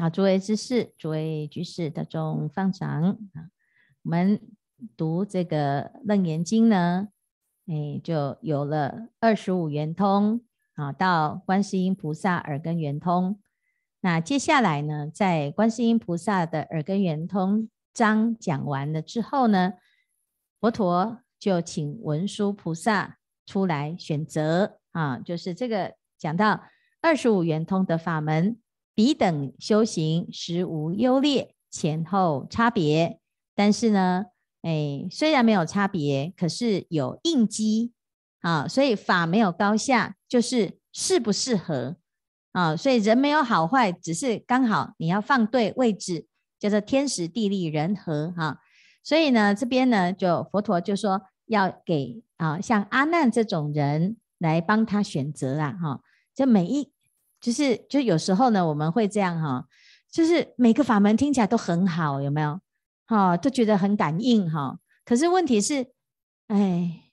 好，诸位知识，诸位居士，大众方长啊，我们读这个《楞严经》呢，哎，就有了二十五圆通啊，到观世音菩萨耳根圆通。那接下来呢，在观世音菩萨的耳根圆通章讲完了之后呢，佛陀就请文殊菩萨出来选择啊，就是这个讲到二十五圆通的法门。彼等修行实无优劣，前后差别。但是呢，哎，虽然没有差别，可是有应机啊，所以法没有高下，就是适不适合啊。所以人没有好坏，只是刚好你要放对位置，叫做天时地利人和哈、所以呢，这边呢，就佛陀就说要给啊，像阿难这种人来帮他选择啦哈。就每一。就是，就有时候呢，我们会这样哈，就是每个法门听起来都很好，有没有？哈，都觉得很感应哈。可是问题是，哎，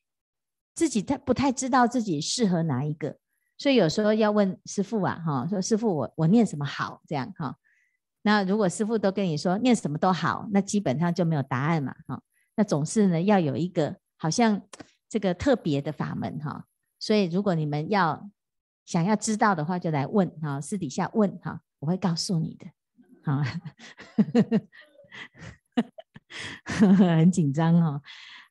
自己太不太知道自己适合哪一个，所以有时候要问师父啊，哈，说师父我我念什么好？这样哈。那如果师父都跟你说念什么都好，那基本上就没有答案嘛，哈。那总是呢要有一个好像这个特别的法门哈。所以如果你们要。想要知道的话，就来问哈，私底下问哈，我会告诉你的。好，很紧张哦。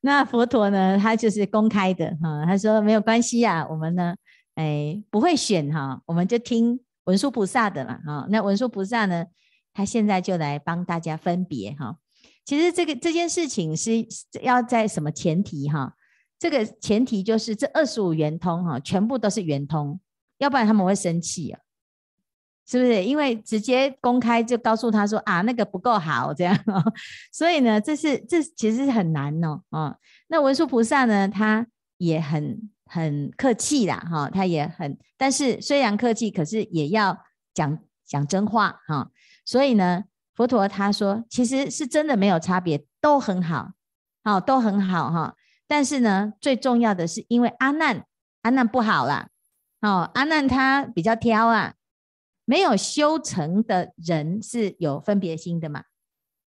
那佛陀呢，他就是公开的哈，他说没有关系啊，我们呢，哎，不会选哈，我们就听文殊菩萨的嘛哈。那文殊菩萨呢，他现在就来帮大家分别哈。其实这个这件事情是要在什么前提哈？这个前提就是这二十五圆通哈，全部都是圆通。要不然他们会生气啊，是不是？因为直接公开就告诉他说啊，那个不够好这样哦，所以呢，这是这其实是很难哦，哦。那文殊菩萨呢，他也很很客气啦，哈，他也很，但是虽然客气，可是也要讲讲真话哈。所以呢，佛陀他说，其实是真的没有差别，都很好，好，都很好哈。但是呢，最重要的是，因为阿难，阿难不好啦。哦，阿难他比较挑啊，没有修成的人是有分别心的嘛，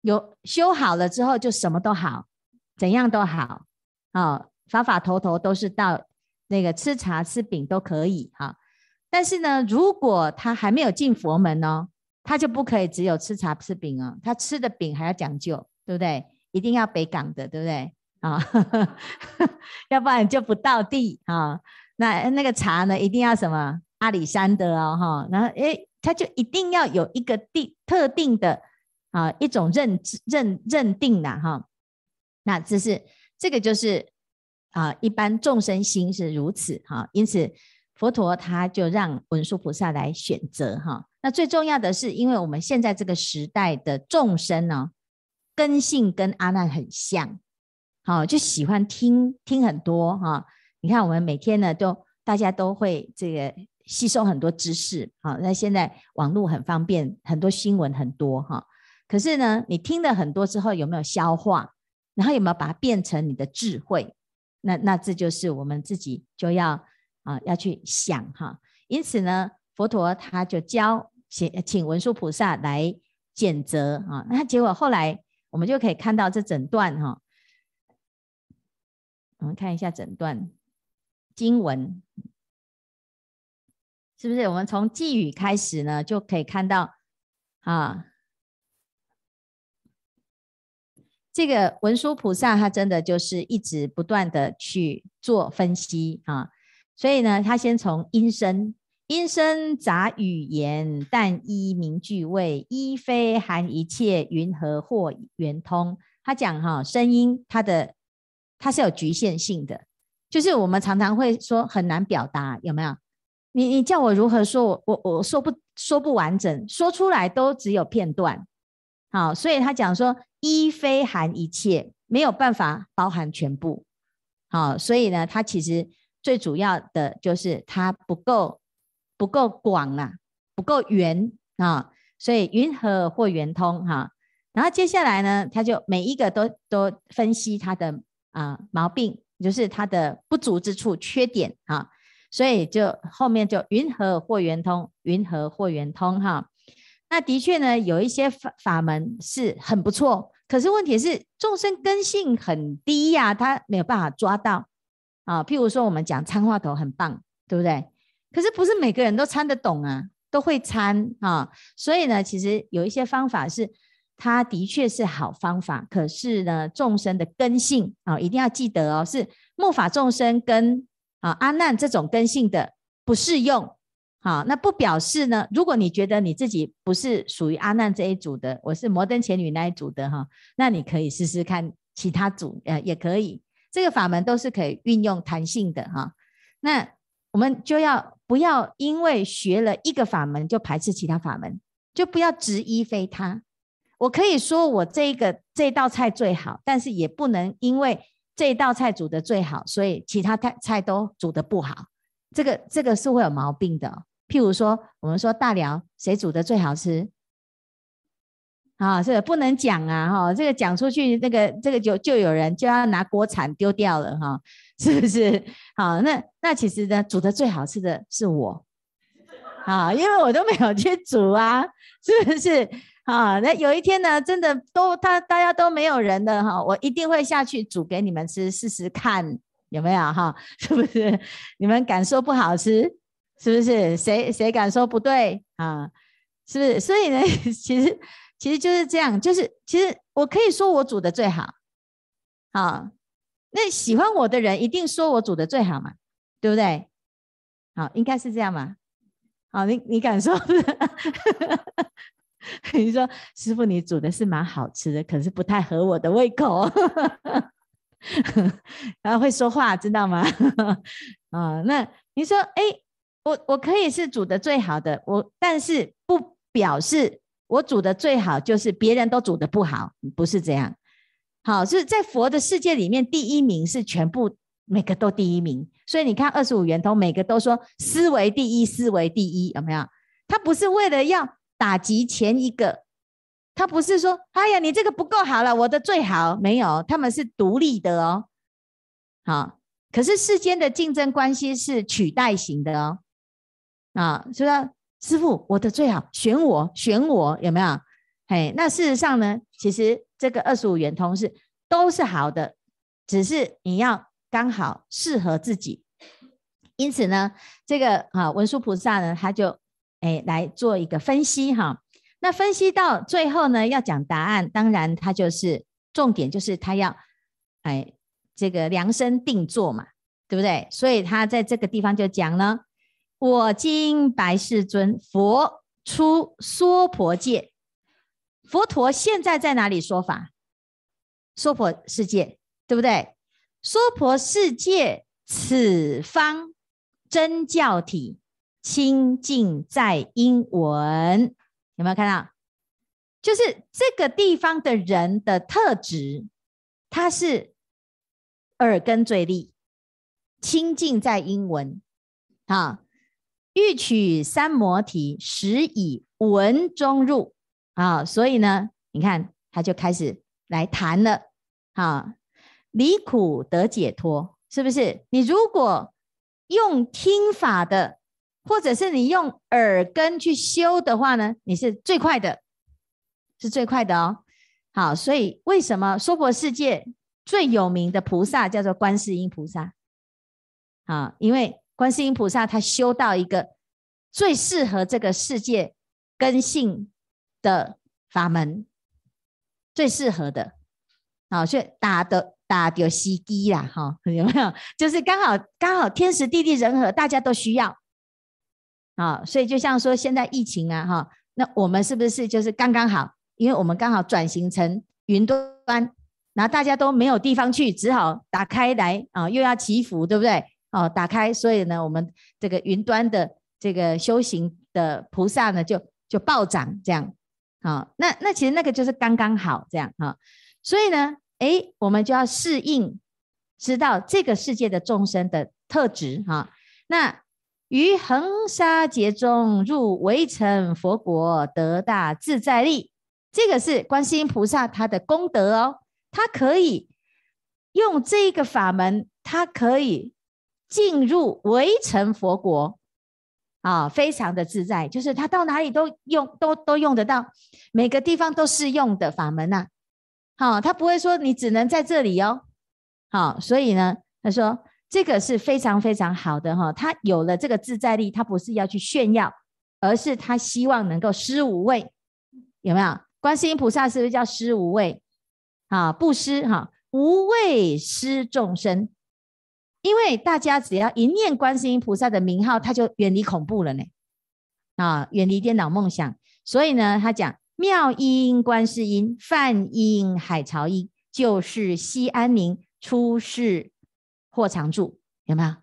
有修好了之后就什么都好，怎样都好，哦，法法头头都是道，那个吃茶吃饼都可以哈、但是呢，如果他还没有进佛门哦，他就不可以只有吃茶吃饼哦，他吃的饼还要讲究，对不对？一定要北港的，对不对？啊、哦，要不然就不到地啊。哦那那个茶呢，一定要什么阿里山的哦，哈，然后诶，他就一定要有一个定特定的啊一种认认认定的哈，那这是这个就是啊一般众生心是如此哈，因此佛陀他就让文殊菩萨来选择哈。那最重要的是，因为我们现在这个时代的众生呢，根性跟阿难很像，好，就喜欢听听很多哈。你看，我们每天呢，都大家都会这个吸收很多知识，好，那现在网络很方便，很多新闻很多哈。可是呢，你听了很多之后，有没有消化？然后有没有把它变成你的智慧？那那这就是我们自己就要啊要去想哈。因此呢，佛陀他就教请请文殊菩萨来拣择啊。那结果后来我们就可以看到这整段哈。我们看一下整段。经文是不是？我们从偈语开始呢，就可以看到啊，这个文殊菩萨他真的就是一直不断的去做分析啊，所以呢，他先从音声，音声杂语言，但依名句谓，一非含一切，云何或圆通？他讲哈，声音它的它是有局限性的。就是我们常常会说很难表达，有没有？你你叫我如何说，我我我说不说不完整，说出来都只有片段。好，所以他讲说一非含一切，没有办法包含全部。好，所以呢，它其实最主要的就是它不够不够广啊，不够圆啊，所以云和或圆通哈？然后接下来呢，他就每一个都都分析他的啊毛病。就是它的不足之处、缺点啊，所以就后面就云何或圆通，云何或圆通哈。那的确呢，有一些法法门是很不错，可是问题是众生根性很低呀、他没有办法抓到啊。譬如说，我们讲参话头很棒，对不对？可是不是每个人都参得懂啊，都会参啊。所以呢，其实有一些方法是，它的确是好方法，可是呢，众生的根性啊，一定要记得哦，是末法众生跟啊阿难这种根性的不适用。好，那不表示呢？如果你觉得你自己不是属于阿难这一组的，我是摩登前女那一组的哈，那你可以试试看其他组，呃，也可以。这个法门都是可以运用弹性的哈。那我们就要不要因为学了一个法门就排斥其他法门？就不要执一非他。我可以说我这个这道菜最好，但是也不能因为这道菜煮得最好，所以其他菜菜都煮得不好。这个这个是会有毛病的。譬如说，我们说大寮谁煮的最好吃啊？这个不能讲啊！哈，这个讲出去，那个这个就就有人就要拿锅铲丢掉了哈，是不是？好，那那其实呢，煮的最好吃的是我啊，因为我都没有去煮啊，是不是？啊，那有一天呢，真的都他大家都没有人的哈，我一定会下去煮给你们吃，试试看有没有哈？是不是？你们敢说不好吃？是不是？谁谁敢说不对啊？是不是？所以呢，其实其实就是这样，就是其实我可以说我煮的最好，好，那喜欢我的人一定说我煮的最好嘛，对不对？好，应该是这样嘛。好，你你敢说？你说师傅，你煮的是蛮好吃的，可是不太合我的胃口，然后会说话，知道吗？啊，那你说，哎。我我可以是煮的最好的，我但是不表示我煮的最好就是别人都煮的不好，不是这样。好，是在佛的世界里面，第一名是全部每个都第一名。所以你看二十五圆通，每个都说思维第一，思维第一，有没有？他不是为了要打击前一个，他不是说哎呀你这个不够好了，我的最好没有，他们是独立的哦。好，可是世间的竞争关系是取代型的哦。啊，就说师傅，我的最好选我，选我有没有？嘿，那事实上呢，其实这个二十五圆通是都是好的，只是你要刚好适合自己。因此呢，这个啊文殊菩萨呢，他就哎来做一个分析哈。那分析到最后呢，要讲答案，当然他就是重点，就是他要哎这个量身定做嘛，对不对？所以他在这个地方就讲呢。我今白世尊，佛出娑婆界，佛陀现在在哪里说法？娑婆世界，对不对？娑婆世界此方真教体，清净在英文，有没有看到？就是这个地方的人的特质，他是耳根最利，清净在英文，啊。欲取三摩提，实以闻中入啊！所以呢，你看他就开始来谈了啊，离苦得解脱，是不是？你如果用听法的，或者是你用耳根去修的话呢，你是最快的，是最快的哦。好，所以为什么娑婆世界最有名的菩萨叫做观世音菩萨？啊，因为。观世音菩萨他修到一个最适合这个世界根性的法门，最适合的，好，所以打的打掉西机啦，哈，有没有？就是刚好刚好天时地利人和，大家都需要，啊，所以就像说现在疫情啊，哈，那我们是不是就是刚刚好？因为我们刚好转型成云端，然后大家都没有地方去，只好打开来啊，又要祈福，对不对？哦，打开，所以呢，我们这个云端的这个修行的菩萨呢，就就暴涨这样，好，那那其实那个就是刚刚好这样哈，所以呢，诶，我们就要适应，知道这个世界的众生的特质哈。那于恒沙劫中入微尘佛国，得大自在力，这个是观世音菩萨他的功德哦，他可以用这个法门，他可以。进入微尘佛国，啊，非常的自在，就是他到哪里都用，都都用得到，每个地方都适用的法门呐。好，他不会说你只能在这里哦。好，所以呢，他说这个是非常非常好的哈。他有了这个自在力，他不是要去炫耀，而是他希望能够施无畏，有没有？观世音菩萨是不是叫施无畏？啊，不施哈，无畏施众生。因为大家只要一念观世音菩萨的名号，他就远离恐怖了呢，啊，远离颠倒梦想。所以呢，他讲妙音观世音，梵音海潮音，就是西安宁，出世或常住，有没有？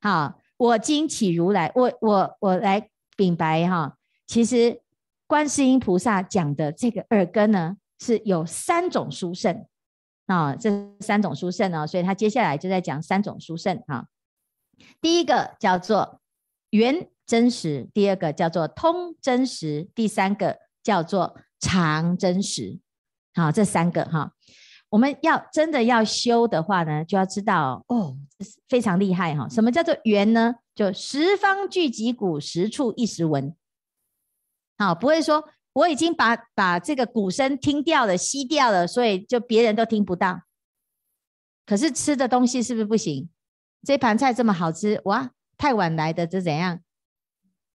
好，我今起如来，我我我来禀白哈。其实观世音菩萨讲的这个耳根呢，是有三种殊胜。啊，这三种殊胜呢，所以他接下来就在讲三种殊胜哈。第一个叫做圆真实，第二个叫做通真实，第三个叫做常真实。好，这三个哈，我们要真的要修的话呢，就要知道哦，非常厉害哈。什么叫做圆呢？就十方聚集鼓，十处一时闻。好，不会说。我已经把把这个鼓声听掉了，吸掉了，所以就别人都听不到。可是吃的东西是不是不行？这盘菜这么好吃，哇，太晚来的这怎样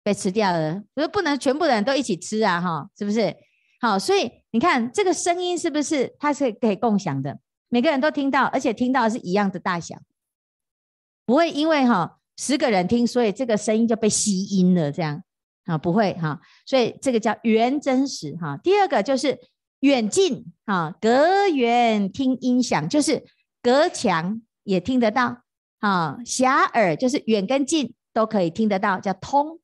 被吃掉了？不是不能全部的人都一起吃啊，哈，是不是？好，所以你看这个声音是不是它是可以共享的？每个人都听到，而且听到是一样的大小，不会因为哈十个人听，所以这个声音就被吸音了，这样。啊，不会哈，所以这个叫圆真实哈。第二个就是远近哈，隔远听音响，就是隔墙也听得到啊，狭耳就是远跟近都可以听得到，叫通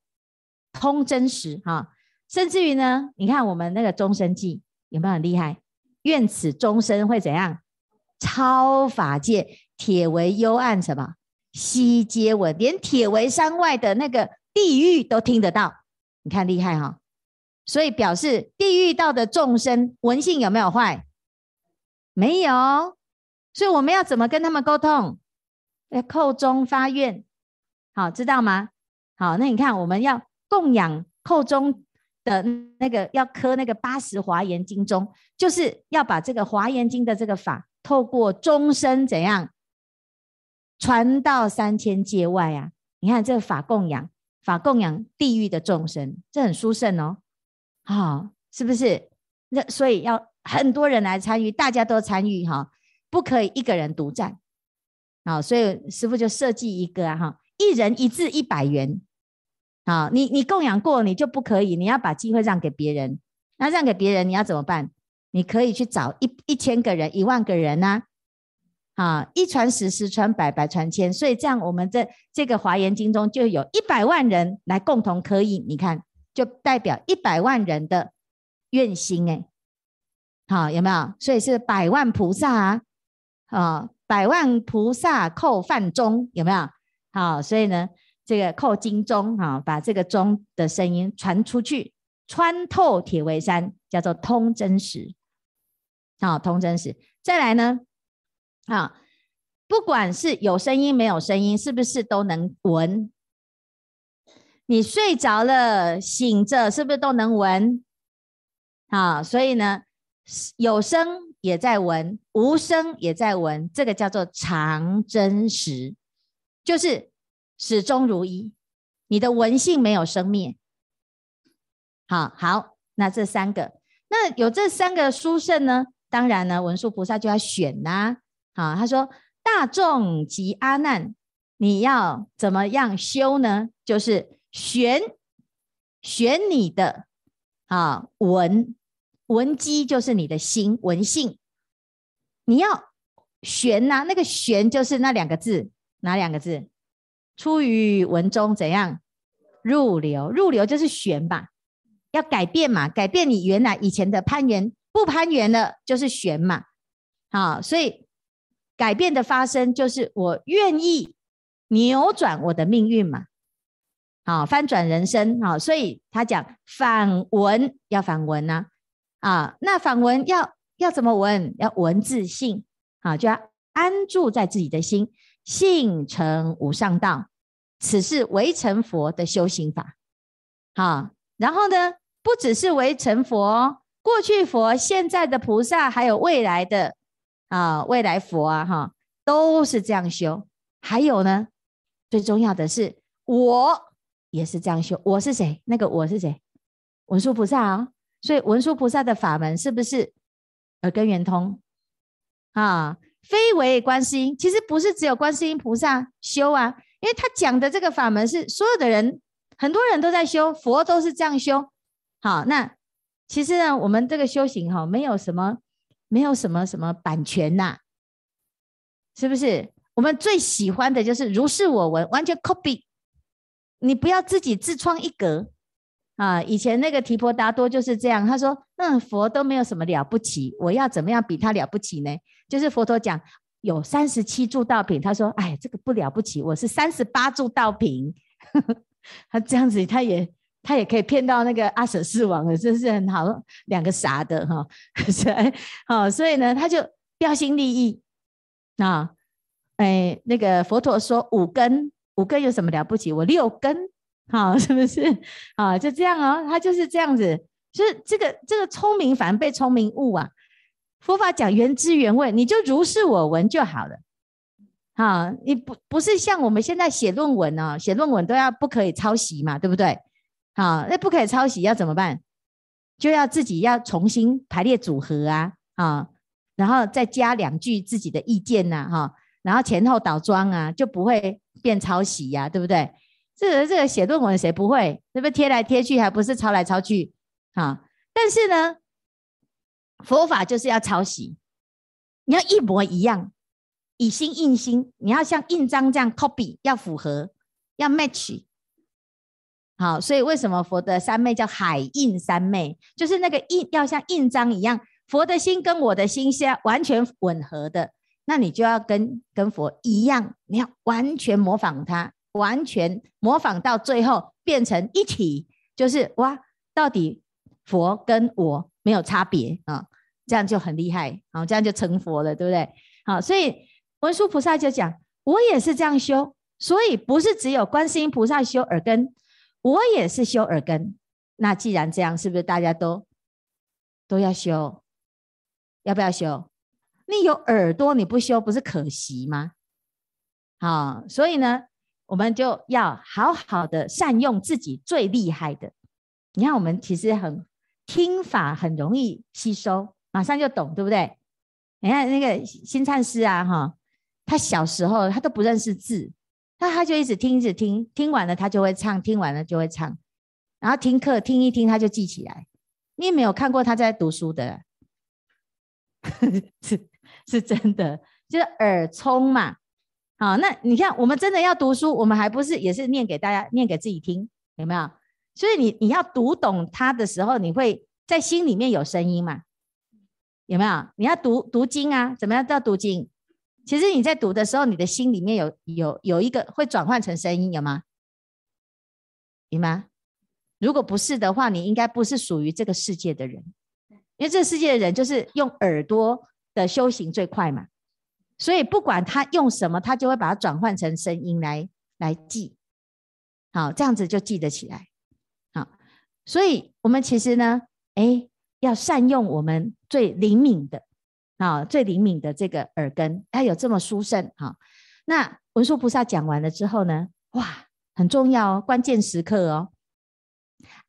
通真实哈。甚至于呢，你看我们那个终身记有没有很厉害？愿此终身会怎样？超法界，铁围幽暗什么？悉皆闻，连铁围山外的那个地狱都听得到。你看厉害哈，所以表示地狱道的众生闻性有没有坏？没有，所以我们要怎么跟他们沟通？要叩中发愿，好，知道吗？好，那你看我们要供养叩中的那个，要磕那个八十华严经钟，就是要把这个华严经的这个法，透过钟声怎样传到三千界外啊？你看这个法供养。法供养地狱的众生，这很殊胜哦，好、是不是？那所以要很多人来参与，大家都参与哈，不可以一个人独占，好，所以师傅就设计一个哈，一人一字一百元，好，你你供养过你就不可以，你要把机会让给别人，那让给别人你要怎么办？你可以去找一一千个人、一万个人呐、啊。一传十，十传百，百传千，所以这样，我们这这个华严经中就有一百万人来共同可以，你看，就代表一百万人的愿心哎，好，有没有？所以是百万菩萨啊，啊，百万菩萨叩梵钟，有没有？好，所以呢，这个叩金钟，哈，把这个钟的声音传出去，穿透铁围山，叫做通真实，好，通真实。再来呢？啊，不管是有声音没有声音，是不是都能闻？你睡着了、醒着，是不是都能闻？啊，所以呢，有声也在闻，无声也在闻，这个叫做常真实，就是始终如一。你的文性没有生灭。好好，那这三个，那有这三个殊胜呢？当然呢，文殊菩萨就要选啦、啊。好，他说：“大众及阿难，你要怎么样修呢？就是选选你的啊文文机，就是你的心文性。你要选呐、那个选就是那两个字，哪两个字？出于文中怎样入流？入流就是玄吧，要改变嘛，改变你原来以前的攀缘，不攀缘了就是玄嘛。好，所以。”改变的发生，就是我愿意扭转我的命运嘛，好，翻转人生，好，所以他讲反闻要反闻呐，啊，那反闻要要怎么闻？要闻自性，好，就要安住在自己的心，性成无上道，此是唯成佛的修行法，好，然后呢，不只是为成佛，过去佛、现在的菩萨，还有未来的啊，未来佛啊，哈，都是这样修。还有呢，最重要的是，我也是这样修。我是谁？那个我是谁？文殊菩萨啊。所以文殊菩萨的法门是不是耳根圆通啊？非为观世音，其实不是只有观世音菩萨修啊，因为他讲的这个法门是所有的人。很多人都在修，佛都是这样修。好，那其实呢，我们这个修行哈，没有什么，没有什么什么版权呐，是不是？我们最喜欢的就是如是我闻，完全 copy，你不要自己自创一格啊。以前那个提婆达多就是这样，他说：“嗯，佛都没有什么了不起，我要怎么样比他了不起呢？”就是佛陀讲有三十七柱道品，他说：“哎，这个不了不起，我是三十八柱道品。”他这样子，他也他也可以骗到那个阿舍世王了，真是很好，两个傻的哈，所以好，所以呢，他就标新立异啊，哎，那个佛陀说五根，五根有什么了不起？我六根，好，是不是？啊，就这样哦，他就是这样子，就是这个这个聪明反而被聪明误啊。佛法讲原汁原味，你就如是我闻就好了。啊，你不不是像我们现在写论文哦，写论文都要不可以抄袭嘛，对不对？好，那不可以抄袭要怎么办？就要自己要重新排列组合啊，啊，然后再加两句自己的意见呐，哈，然后前后倒装啊，就不会变抄袭呀，对不对？这个这个写论文谁不会？是不是贴来贴去，还不是抄来抄去？啊，但是呢，佛法就是要抄袭，你要一模一样。以心印心，你要像印章这样 copy，要符合，要 match。好，所以为什么佛的三昧叫海印三昧？就是那个印要像印章一样，佛的心跟我的心是要完全吻合的。那你就要跟跟佛一样，你要完全模仿他，完全模仿到最后变成一体，就是哇，到底佛跟我没有差别啊，这样就很厉害，好，这样就成佛了，对不对？好，所以。文殊菩萨就讲：“我也是这样修，所以不是只有观世音菩萨修耳根，我也是修耳根。那既然这样，是不是大家都都要修？要不要修？你有耳朵你不修，不是可惜吗？好，所以呢，我们就要好好的善用自己最厉害的。你看，我们其实很听法很容易吸收，马上就懂，对不对？你看那个新灿师啊，哈。”他小时候他都不认识字，那他就一直听，一直听，听完了他就会唱，听完了就会唱，然后听课听一听他就记起来。你也没有看过他在读书的，是是真的，就是耳聪嘛。好，那你看我们真的要读书，我们还不是也是念给大家，念给自己听，有没有？所以你你要读懂他的时候，你会在心里面有声音嘛？有没有？你要读读经啊？怎么样叫读经？其实你在读的时候，你的心里面有有有一个会转换成声音，有吗？有吗？如果不是的话，你应该不是属于这个世界的人，因为这个世界的人就是用耳朵的修行最快嘛，所以不管他用什么，他就会把它转换成声音来来记，好，这样子就记得起来。好，所以我们其实呢，哎，要善用我们最灵敏的。啊，最灵敏的这个耳根，它有这么殊胜。哈，那文殊菩萨讲完了之后呢，哇，很重要哦，关键时刻哦。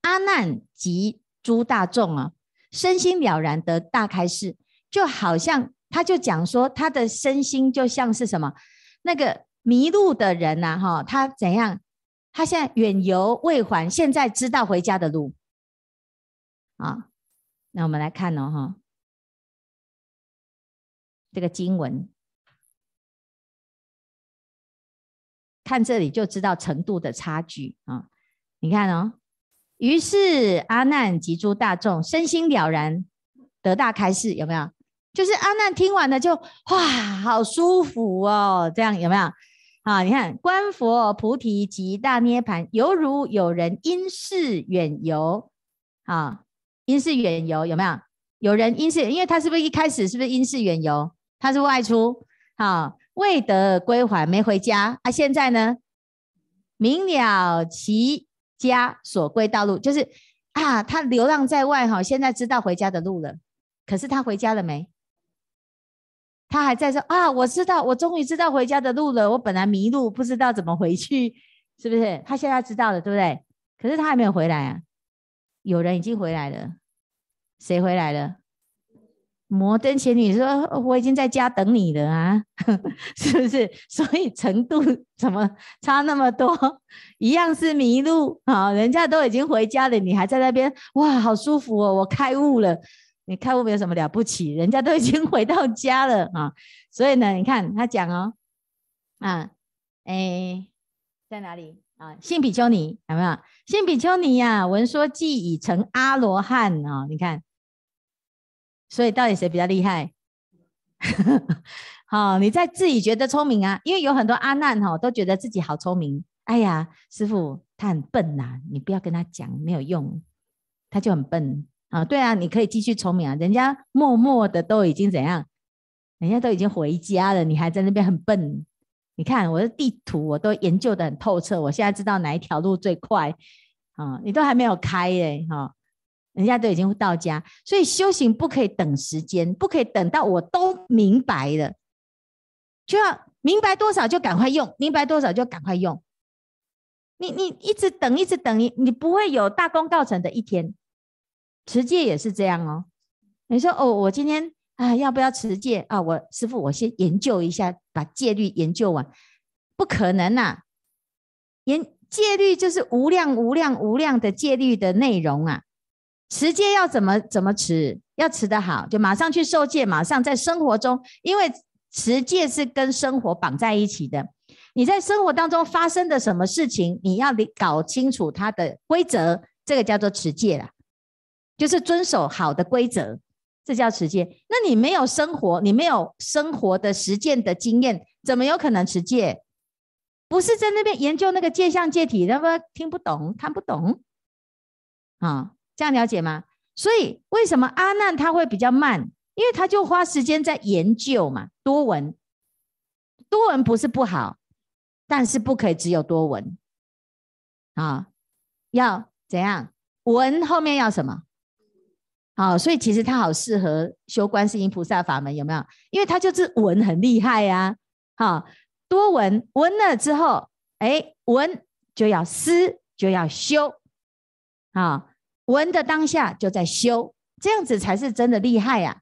阿难及诸大众啊，身心了然得大开示，就好像他就讲说，他的身心就像是什么，那个迷路的人呐，哈，他怎样？他现在远游未还，现在知道回家的路。啊，那我们来看哦，哈。这个经文，看这里就知道程度的差距啊！你看哦，于是阿难及诸大众身心了然，得大开示，有没有？就是阿难听完了就哇，好舒服哦，这样有没有？啊，你看观佛菩提极大涅盘，犹如有人因事远游啊，因事远游有没有？有人因事，因为他是不是一开始是不是因事远游？他是外出，好，未得归还，没回家啊。现在呢，明了其家所归道路，就是啊，他流浪在外哈，现在知道回家的路了。可是他回家了没？他还在说啊，我知道，我终于知道回家的路了。我本来迷路，不知道怎么回去，是不是？他现在知道了，对不对？可是他还没有回来啊。有人已经回来了，谁回来了？摩登前女说：“我已经在家等你了啊，是不是？所以程度怎么差那么多？一样是迷路啊，人家都已经回家了，你还在那边哇，好舒服哦！我开悟了，你开悟没有什么了不起，人家都已经 回到家了啊。所以呢，你看他讲哦，啊，哎，在哪里啊？信比丘尼有没有？信比丘尼呀，闻说既已成阿罗汉啊，你看。”所以到底谁比较厉害？好，你在自己觉得聪明啊，因为有很多阿难哈都觉得自己好聪明。哎呀，师傅他很笨呐、啊，你不要跟他讲，没有用，他就很笨啊。对啊，你可以继续聪明啊，人家默默的都已经怎样，人家都已经回家了，你还在那边很笨。你看我的地图我都研究得很透彻，我现在知道哪一条路最快啊，你都还没有开耶哈。人家都已经到家，所以修行不可以等时间，不可以等到我都明白了，就要明白多少就赶快用，明白多少就赶快用。你你一直等，一直等，你你不会有大功告成的一天。持戒也是这样哦。你说哦，我今天啊，要不要持戒啊？我师父，我先研究一下，把戒律研究完，不可能呐、啊。研戒律就是无量无量无量的戒律的内容啊。持戒要怎么怎么持？要持得好，就马上去受戒，马上在生活中，因为持戒是跟生活绑在一起的。你在生活当中发生的什么事情，你要搞清楚它的规则，这个叫做持戒啦，就是遵守好的规则，这叫持戒。那你没有生活，你没有生活的实践的经验，怎么有可能持戒？不是在那边研究那个戒相戒体，那么听不懂，看不懂啊？这样了解吗？所以为什么阿难他会比较慢？因为他就花时间在研究嘛，多闻。多闻不是不好，但是不可以只有多闻啊，要怎样？闻后面要什么？好，所以其实他好适合修观世音菩萨法门，有没有？因为他就是闻很厉害呀。好，多闻闻了之后，哎，闻就要思，就要修，好。闻的当下就在修，这样子才是真的厉害呀！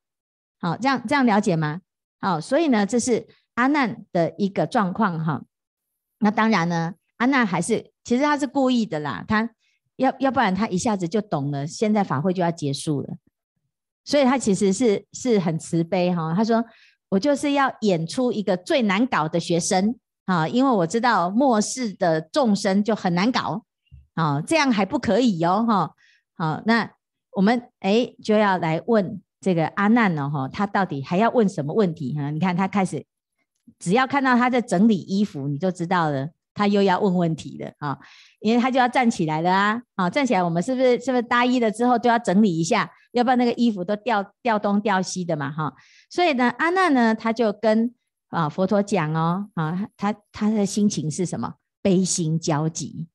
好，这样这样了解吗？好，所以呢，这是阿难的一个状况哈。那当然呢，阿难还是其实他是故意的啦，他要要不然他一下子就懂了，现在法会就要结束了，所以他其实是是很慈悲哈。他说：“我就是要演出一个最难搞的学生啊，因为我知道末世的众生就很难搞啊，这样还不可以哦哈。”好，那我们哎就要来问这个阿难了哈，他到底还要问什么问题哈？你看他开始，只要看到他在整理衣服，你就知道了，他又要问问题了啊，因为他就要站起来了啊，啊，站起来，我们是不是是不是大衣了之后都要整理一下，要不然那个衣服都掉掉东掉西的嘛哈。所以呢，阿难呢他就跟啊佛陀讲哦，啊，他他的心情是什么？悲心交集，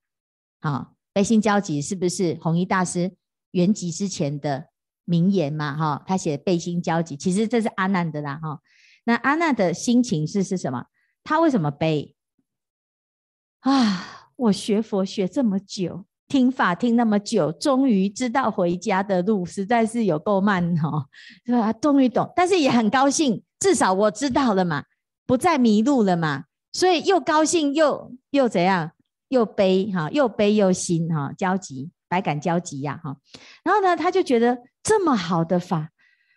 啊。悲心交集是不是弘一大师圆寂之前的名言嘛？哈，他写悲心交集，其实这是阿难的啦。哈，那阿难的心情是是什么？他为什么悲？啊，我学佛学这么久，听法听那么久，终于知道回家的路，实在是有够慢哈，是吧？终于懂，但是也很高兴，至少我知道了嘛，不再迷路了嘛，所以又高兴又又怎样？又悲哈，又悲又心哈，交集，百感交集呀哈。然后呢，他就觉得这么好的法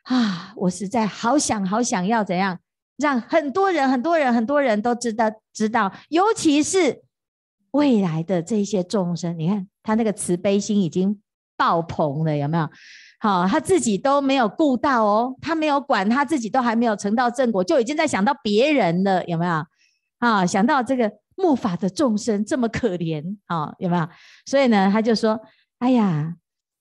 啊，我实在好想好想要怎样，让很多人、很多人、很多人都知道知道，尤其是未来的这些众生。你看他那个慈悲心已经爆棚了，有没有？好，他自己都没有顾到哦，他没有管他自己，都还没有成到正果，就已经在想到别人了，有没有？啊，想到这个。末法的众生这么可怜啊、有没有？所以呢，他就说：“哎呀，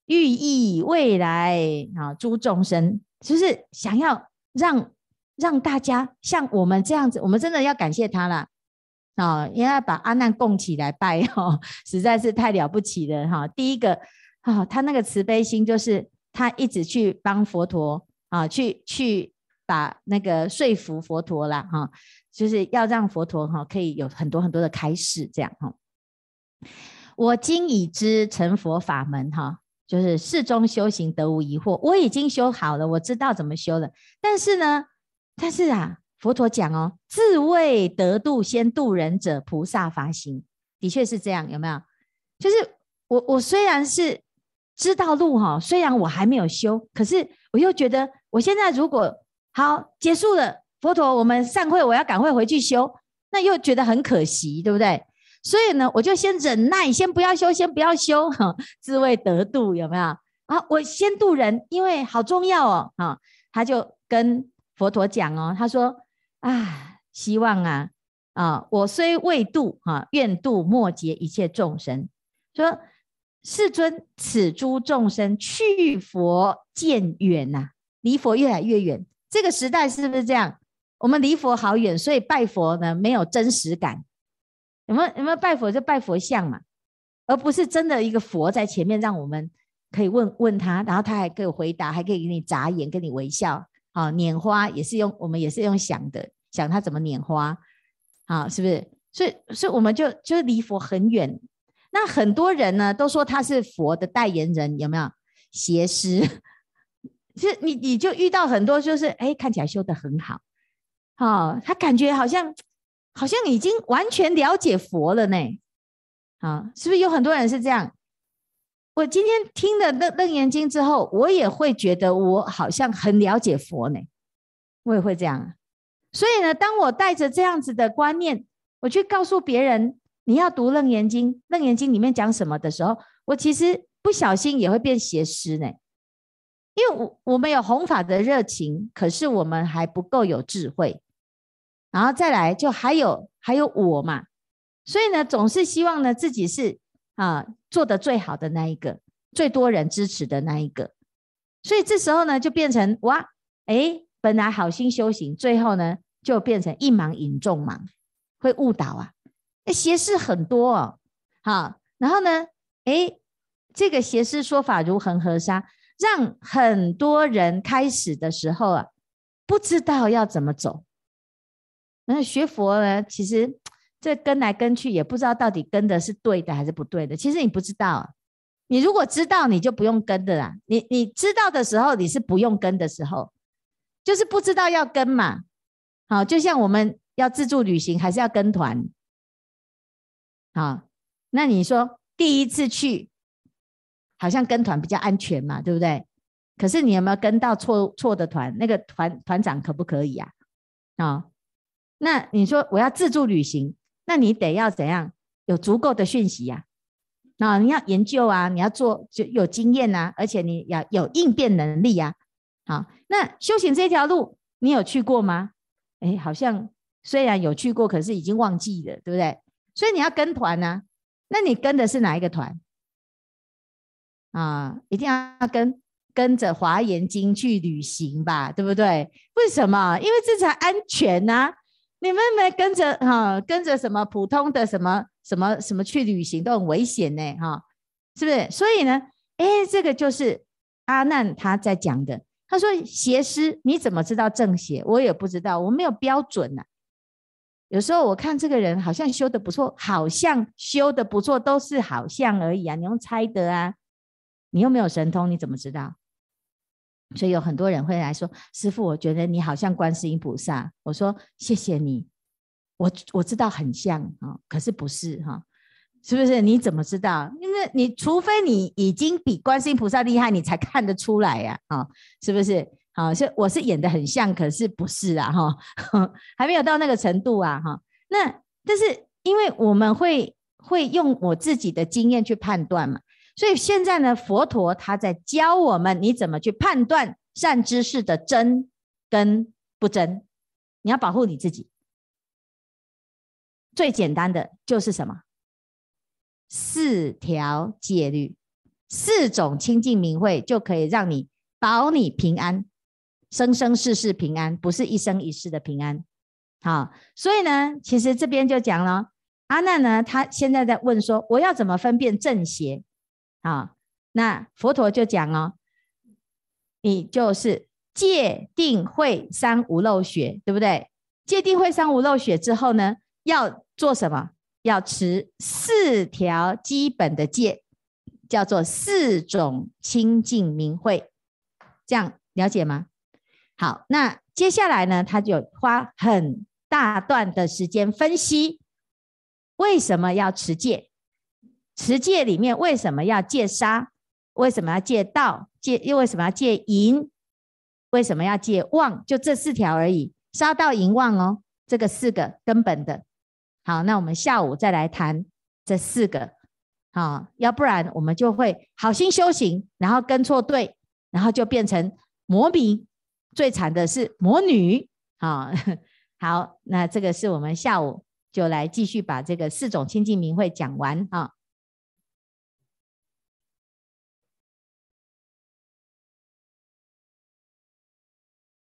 寓意未来啊，诸众生，就是想要让让大家像我们这样子，我们真的要感谢他了啊、哦，因为把阿难供起来拜哦，实在是太了不起了哈、第一个啊、他那个慈悲心，就是他一直去帮佛陀啊，去去把那个说服佛陀啦哈、就是要让佛陀哈、可以有很多很多的开示这样哈、我今已知成佛法门哈、就是事中修行得无疑惑，我已经修好了，我知道怎么修了。但是呢，但是啊。佛陀讲哦，自为得度先度人者，菩萨发心，的确是这样，有没有？就是我我虽然是知道路哈，虽然我还没有修，可是我又觉得我现在如果好结束了，佛陀我们散会，我要赶快回去修，那又觉得很可惜，对不对？所以呢，我就先忍耐，先不要修，先不要修哈，自为得度，有没有？啊，我先度人，因为好重要哦，哈，他就跟佛陀讲哦，他说。啊，希望啊，啊，我虽未度啊，愿度末劫一切众生。说世尊，此诸众生去佛渐远呐，离佛越来越远。这个时代是不是这样？我们离佛好远，所以拜佛呢没有真实感。有没有有没有拜佛就拜佛像嘛，而不是真的一个佛在前面，让我们可以问问他，然后他还可以回答，还可以给你眨眼，跟你微笑。啊，拈花也是用，我们也是用想的，想他怎么拈花，啊，是不是？所以，所以我们就就离佛很远。那很多人呢都说他是佛的代言人，有没有？邪师，就你你就遇到很多，就是哎，看起来修得很好，啊，他感觉好像好像已经完全了解佛了呢，啊，是不是有很多人是这样？我今天听了《楞楞严经》之后，我也会觉得我好像很了解佛呢，我也会这样。所以呢，当我带着这样子的观念，我去告诉别人你要读《楞严经》，《楞严经》里面讲什么的时候，我其实不小心也会变邪师呢，因为我我们有弘法的热情，可是我们还不够有智慧，然后再来就还有还有我嘛，所以呢，总是希望呢自己是。啊，做得最好的那一个，最多人支持的那一个，所以这时候呢，就变成哇，哎，本来好心修行，最后呢，就变成一盲引众盲，会误导啊，哎，邪师很多哦，好，然后呢，哎，这个邪师说法如恒河沙，让很多人开始的时候啊，不知道要怎么走，那学佛呢，其实。这跟来跟去也不知道到底跟的是对的还是不对的。其实你不知道，你如果知道，你就不用跟的啦。你你知道的时候，你是不用跟的时候，就是不知道要跟嘛。好，就像我们要自助旅行还是要跟团。好，那你说第一次去，好像跟团比较安全嘛，对不对？可是你有没有跟到错错的团？那个团团长可不可以呀？啊，那你说我要自助旅行。那你得要怎样？有足够的讯息呀，啊，你要研究啊，你要做就有经验呐，而且你要有应变能力呀。好，那修行这条路，你有去过吗？哎，好像虽然有去过，可是已经忘记了，对不对？所以你要跟团呢，那你跟的是哪一个团？啊，一定要跟跟着华严经去旅行吧，对不对？为什么？因为这才安全呐。你们没跟着哈，跟着什么普通的什么什么什么去旅行都很危险呢哈，是不是？所以呢，哎，这个就是阿难他在讲的。他说：“邪师，你怎么知道正邪？我也不知道，我没有标准呐。有时候我看这个人好像修得不错，好像修得不错，都是好像而已啊，你用猜的啊，你又没有神通，你怎么知道？”所以有很多人会来说：“师父，我觉得你好像观世音菩萨。”我说：“谢谢你，我我知道很像啊，可是不是哈，是不是？你怎么知道？因为你除非你已经比观世音菩萨厉害，你才看得出来呀，啊，是不是？好，是我是演的很像，可是不是啊，哈，还没有到那个程度啊，哈。那但是因为我们会会用我自己的经验去判断嘛。”所以现在呢，佛陀他在教我们，你怎么去判断善知识的真跟不真？你要保护你自己。最简单的就是什么？四条戒律，四种清净明慧，就可以让你保你平安，生生世世平安，不是一生一世的平安。好，所以呢，其实这边就讲了，阿难呢，他现在在问说，我要怎么分辨正邪？啊，那佛陀就讲哦，你就是戒定慧三无漏学，对不对？戒定慧三无漏学之后呢，要做什么？要持四条基本的戒，叫做四种清净明慧，这样了解吗？好，那接下来呢，他就花很大段的时间分析为什么要持戒，持戒里面为什么要戒杀，为什么要戒盗，戒又为什么要戒淫，为什么要戒妄，就这四条而已，杀盗淫妄哦，这个四个根本的。好，那我们下午再来谈这四个，好，要不然我们就会好心修行，然后跟错队，然后就变成魔民，最惨的是魔女。好，好，那这个是我们下午就来继续把这个四种清净明慧讲完啊。